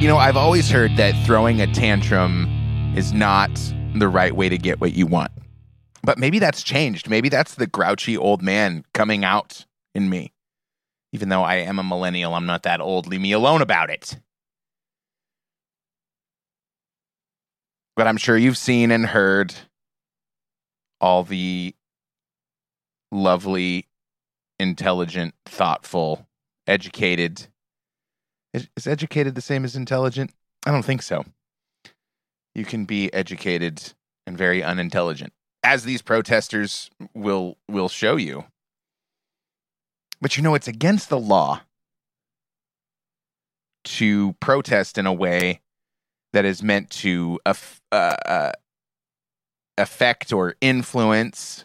You know, I've always heard that throwing a tantrum is not the right way to get what you want. But maybe that's changed. Maybe that's the grouchy old man coming out in me. Even though I am a millennial, I'm not that old. Leave me alone about it. But I'm sure you've seen and heard all the lovely, intelligent, thoughtful, educated. Is, educated the same as intelligent? I don't think so. You can be educated and very unintelligent, as these protesters will will show you. But you know, it's against the law to protest in a way that is meant to aff- uh, uh, affect or influence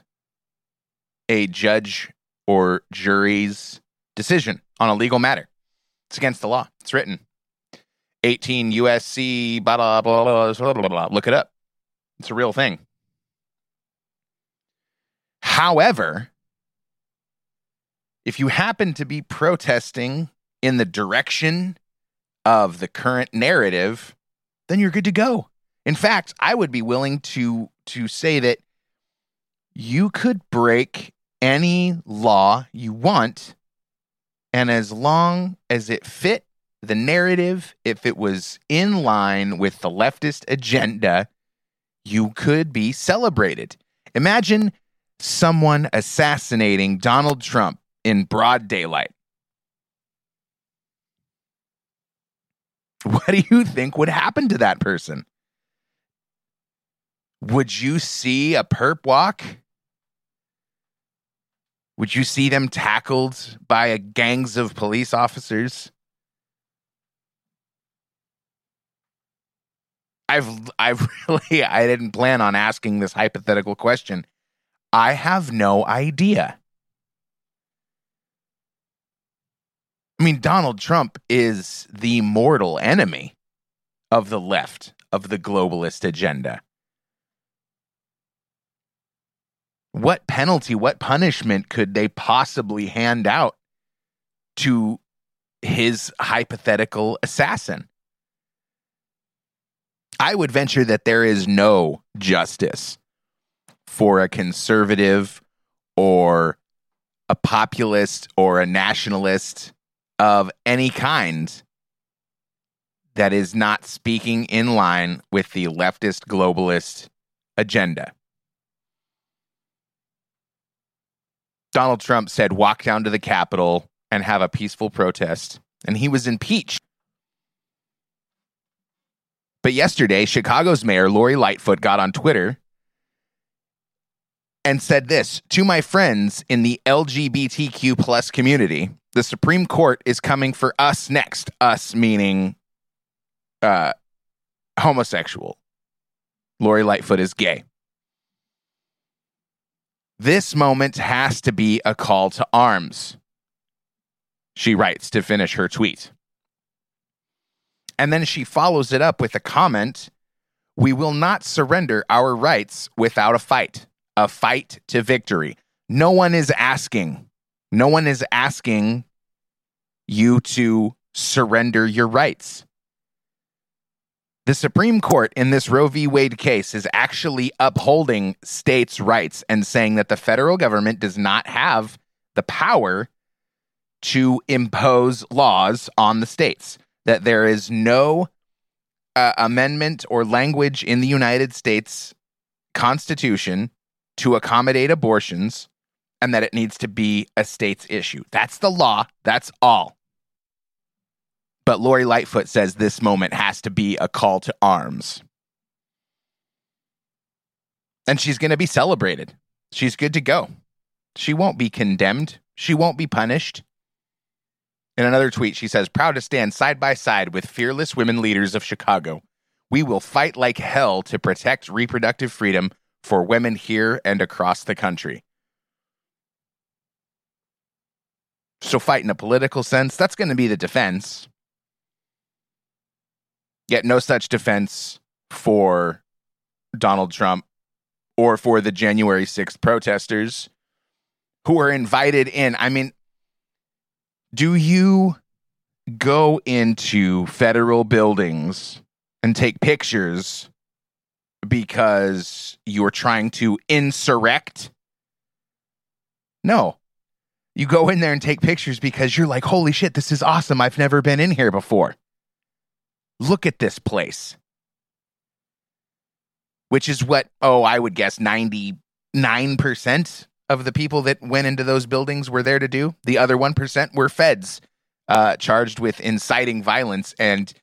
a judge or jury's decision on a legal matter. It's against the law. It's written. 18 USC, blah, blah, blah, blah, blah, blah. Look it up. It's a real thing. However, if you happen to be protesting in the direction of the current narrative, then you're good to go. In fact, I would be willing to to say that you could break any law you want and as long as it fit the narrative, if it was in line with the leftist agenda, you could be celebrated. Imagine someone assassinating Donald Trump in broad daylight. What do you think would happen to that person? Would you see a perp walk? Would you see them tackled by a gangs of police officers? I've I've really I didn't plan on asking this hypothetical question. I have no idea. I mean, Donald Trump is the mortal enemy of the left, of the globalist agenda. What penalty, what punishment could they possibly hand out to his hypothetical assassin? I would venture that there is no justice for a conservative or a populist or a nationalist of any kind that is not speaking in line with the leftist globalist agenda. Donald Trump said, walk down to the Capitol and have a peaceful protest, and he was impeached. But yesterday, Chicago's mayor, Lori Lightfoot, got on Twitter and said this to my friends in the LGBTQ plus community the Supreme Court is coming for us next. Us meaning uh, homosexual. Lori Lightfoot is gay. This moment has to be a call to arms, she writes to finish her tweet. And then she follows it up with a comment We will not surrender our rights without a fight, a fight to victory. No one is asking no one is asking you to surrender your rights. The Supreme Court in this Roe v. Wade case is actually upholding states' rights and saying that the federal government does not have the power to impose laws on the states, that there is no uh, amendment or language in the United States Constitution to accommodate abortions and that it needs to be a state's issue. That's the law. That's all. But Lori Lightfoot says this moment has to be a call to arms. And she's going to be celebrated. She's good to go. She won't be condemned. She won't be punished. In another tweet, she says, Proud to stand side by side with fearless women leaders of Chicago. We will fight like hell to protect reproductive freedom for women here and across the country. So, fight in a political sense, that's going to be the defense. Yet, no such defense for Donald Trump or for the January 6th protesters who are invited in. I mean, do you go into federal buildings and take pictures because you're trying to insurrect. No. You go in there and take pictures because you're like, holy shit, this is awesome. I've never been in here before. Look at this place. Which is what, oh, I would guess 99% of the people that went into those buildings were there to do. The other 1% were feds uh, charged with inciting violence and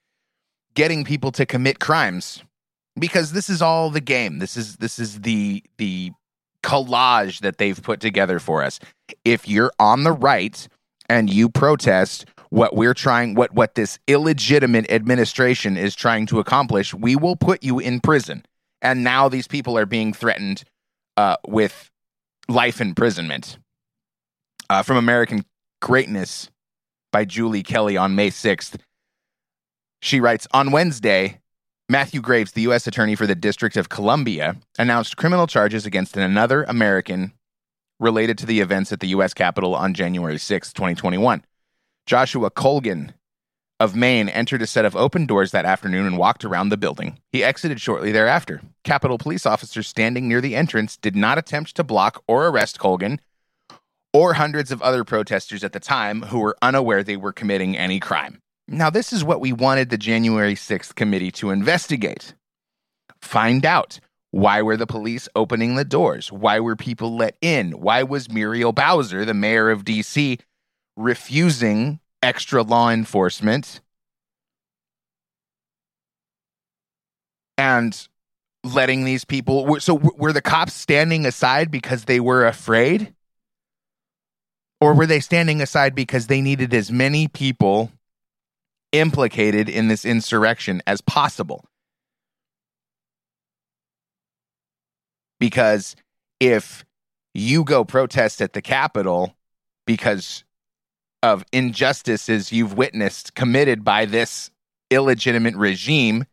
getting people to commit crimes because this is all the game. This is this is the the collage that they've put together for us. If you're on the right and you protest what we're trying what what this illegitimate administration is trying to accomplish, we will put you in prison. And now these people are being threatened uh, with life imprisonment. Uh, from American Greatness by Julie Kelly on May 6th. She writes On Wednesday, Matthew Graves, the U.S. Attorney for the District of Columbia, announced criminal charges against another American related to the events at the U.S. Capitol on January 6, 2021. Joshua Colgan of Maine entered a set of open doors that afternoon and walked around the building. He exited shortly thereafter. Capitol police officers standing near the entrance did not attempt to block or arrest Colgan or hundreds of other protesters at the time who were unaware they were committing any crime. Now, this is what we wanted the January 6th committee to investigate. Find out why were the police opening the doors? Why were people let in? Why was Muriel Bowser, the mayor of DC, refusing extra law enforcement and letting these people? So, were the cops standing aside because they were afraid? Or were they standing aside because they needed as many people implicated in this insurrection as possible? Because if you go protest at the Capitol because of injustices you've witnessed committed by this illegitimate regime,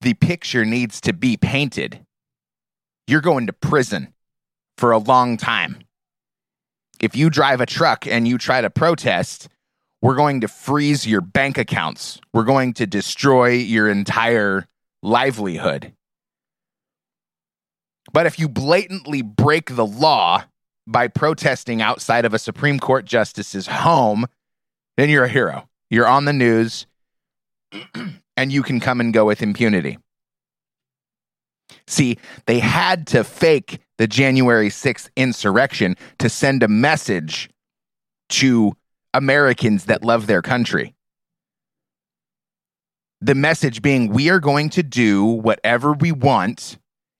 the picture needs to be painted. You're going to prison for a long time. If you drive a truck and you try to protest, we're going to freeze your bank accounts. We're going to destroy your entire livelihood. But if you blatantly break the law by protesting outside of a Supreme Court justice's home, then you're a hero. You're on the news and you can come and go with impunity. See, they had to fake the January 6th insurrection to send a message to Americans that love their country. The message being, we are going to do whatever we want.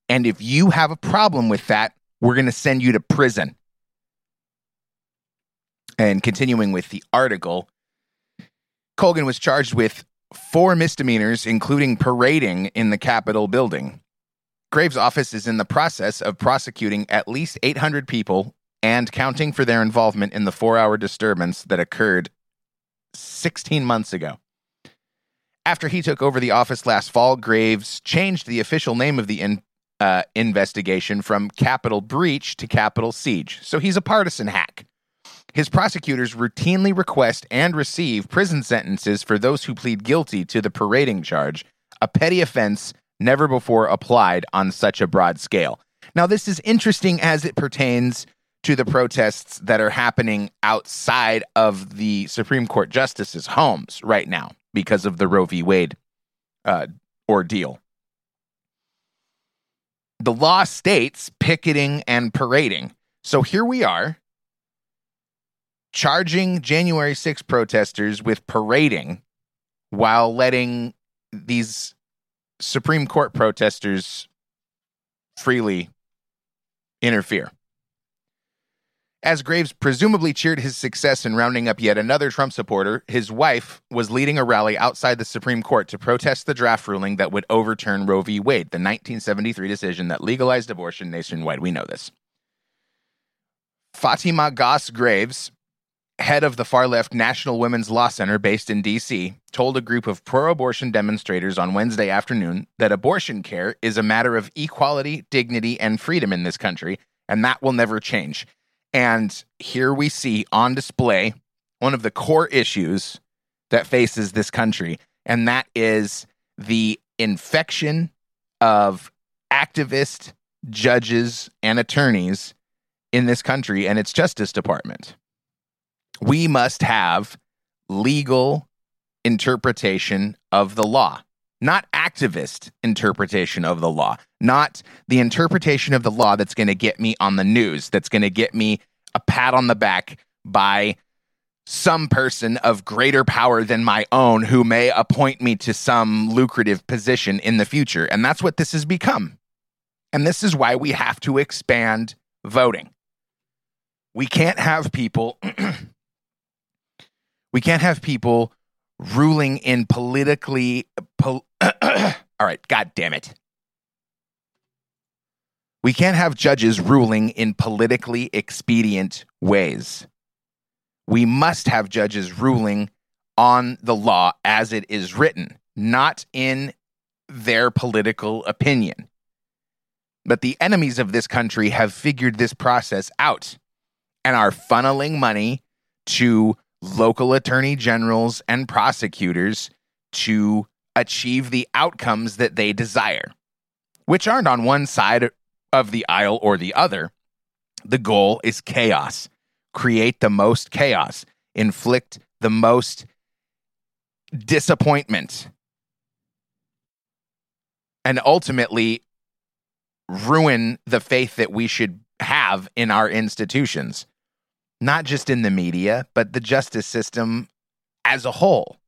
And if you have a problem with that, we're going to send you to prison. And continuing with the article, Colgan was charged with four misdemeanors, including parading in the Capitol building. Graves' office is in the process of prosecuting at least 800 people and counting for their involvement in the four hour disturbance that occurred 16 months ago. After he took over the office last fall, Graves changed the official name of the in, uh, investigation from Capitol Breach to Capitol Siege. So he's a partisan hack. His prosecutors routinely request and receive prison sentences for those who plead guilty to the parading charge, a petty offense never before applied on such a broad scale. Now, this is interesting as it pertains to the protests that are happening outside of the Supreme Court justices' homes right now because of the Roe v. Wade uh, ordeal. The law states picketing and parading. So here we are charging January 6 protesters with parading while letting these Supreme Court protesters freely interfere. As Graves presumably cheered his success in rounding up yet another Trump supporter, his wife was leading a rally outside the Supreme Court to protest the draft ruling that would overturn Roe v. Wade, the 1973 decision that legalized abortion nationwide. We know this. Fatima Goss Graves head of the far left National Women's Law Center based in D.C., told a group of pro abortion demonstrators on Wednesday afternoon that abortion care is a matter of equality, dignity, and freedom in this country, and that will never change. And here we see on display one of the core issues that faces this country, and that is the infection of activist judges and attorneys in this country and its justice department. We must have legal interpretation of the law, not activist interpretation of the law, not the interpretation of the law that's going to get me on the news, that's going to get me a pat on the back by some person of greater power than my own who may appoint me to some lucrative position in the future. And that's what this has become. And this is why we have to expand voting. We can't have people we can't have people ruling in politically pol- all right, god damn it. We can't have judges ruling in politically expedient ways. We must have judges ruling on the law as it is written, not in their political opinion. But the enemies of this country have figured this process out and are funneling money to local attorney generals and prosecutors to achieve the outcomes that they desire, which aren't on one side of the aisle or the other. The goal is chaos. Create the most chaos, inflict the most disappointment, and ultimately ruin the faith that we should have in our institutions, not just in the media, but the justice system as a whole.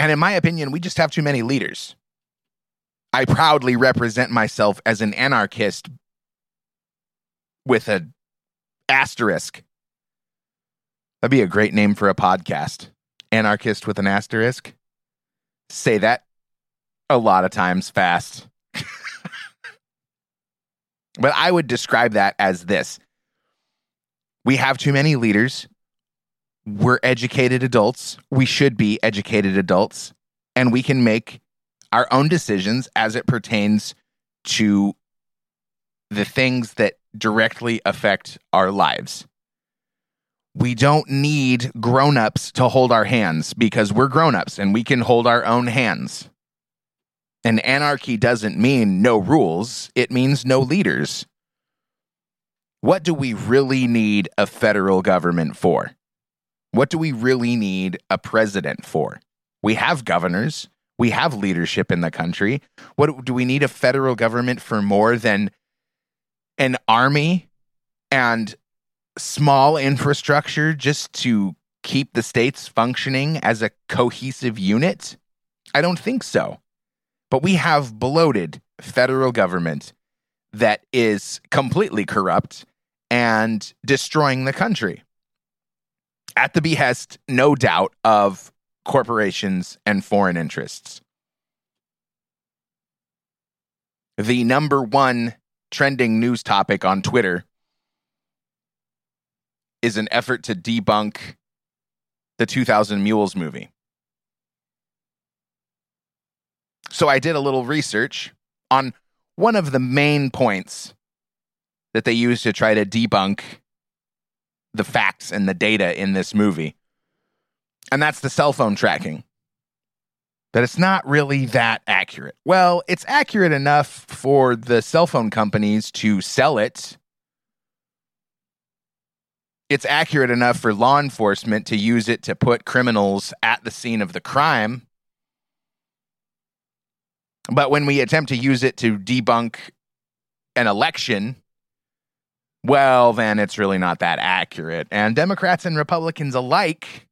And in my opinion, we just have too many leaders. I proudly represent myself as an anarchist with a asterisk. That'd be a great name for a podcast. Anarchist with an asterisk. Say that a lot of times fast. but I would describe that as this we have too many leaders. We're educated adults. We should be educated adults. And we can make our own decisions as it pertains to the things that directly affect our lives. We don't need grown-ups to hold our hands because we're grown-ups and we can hold our own hands. And anarchy doesn't mean no rules, it means no leaders. What do we really need a federal government for? What do we really need a president for? We have governors, we have leadership in the country. What do we need a federal government for more than an army and small infrastructure just to keep the states functioning as a cohesive unit? I don't think so. But we have bloated federal government that is completely corrupt and destroying the country at the behest, no doubt, of corporations and foreign interests. The number one trending news topic on Twitter is an effort to debunk the 2000 Mules movie. So I did a little research on one of the main points that they use to try to debunk the facts and the data in this movie. And that's the cell phone tracking. That it's not really that accurate. Well, it's accurate enough for the cell phone companies to sell it. It's accurate enough for law enforcement to use it to put criminals at the scene of the crime. But when we attempt to use it to debunk an election, well, then it's really not that accurate. And Democrats and Republicans alike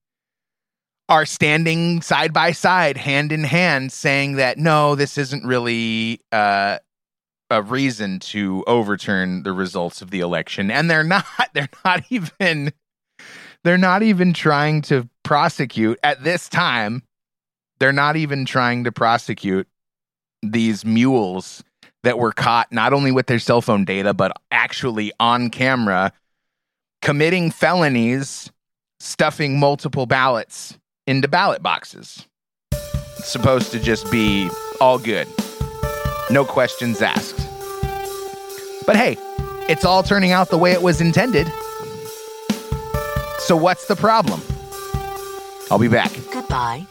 are standing side by side, hand in hand, saying that no, this isn't really uh, a reason to overturn the results of the election. And they're not. They're not even. They're not even trying to prosecute at this time. They're not even trying to prosecute these mules that were caught not only with their cell phone data, but actually on camera committing felonies, stuffing multiple ballots into ballot boxes. It's supposed to just be all good, no questions asked. But hey, It's all turning out the way it was intended. So, what's the problem? I'll be back. Goodbye.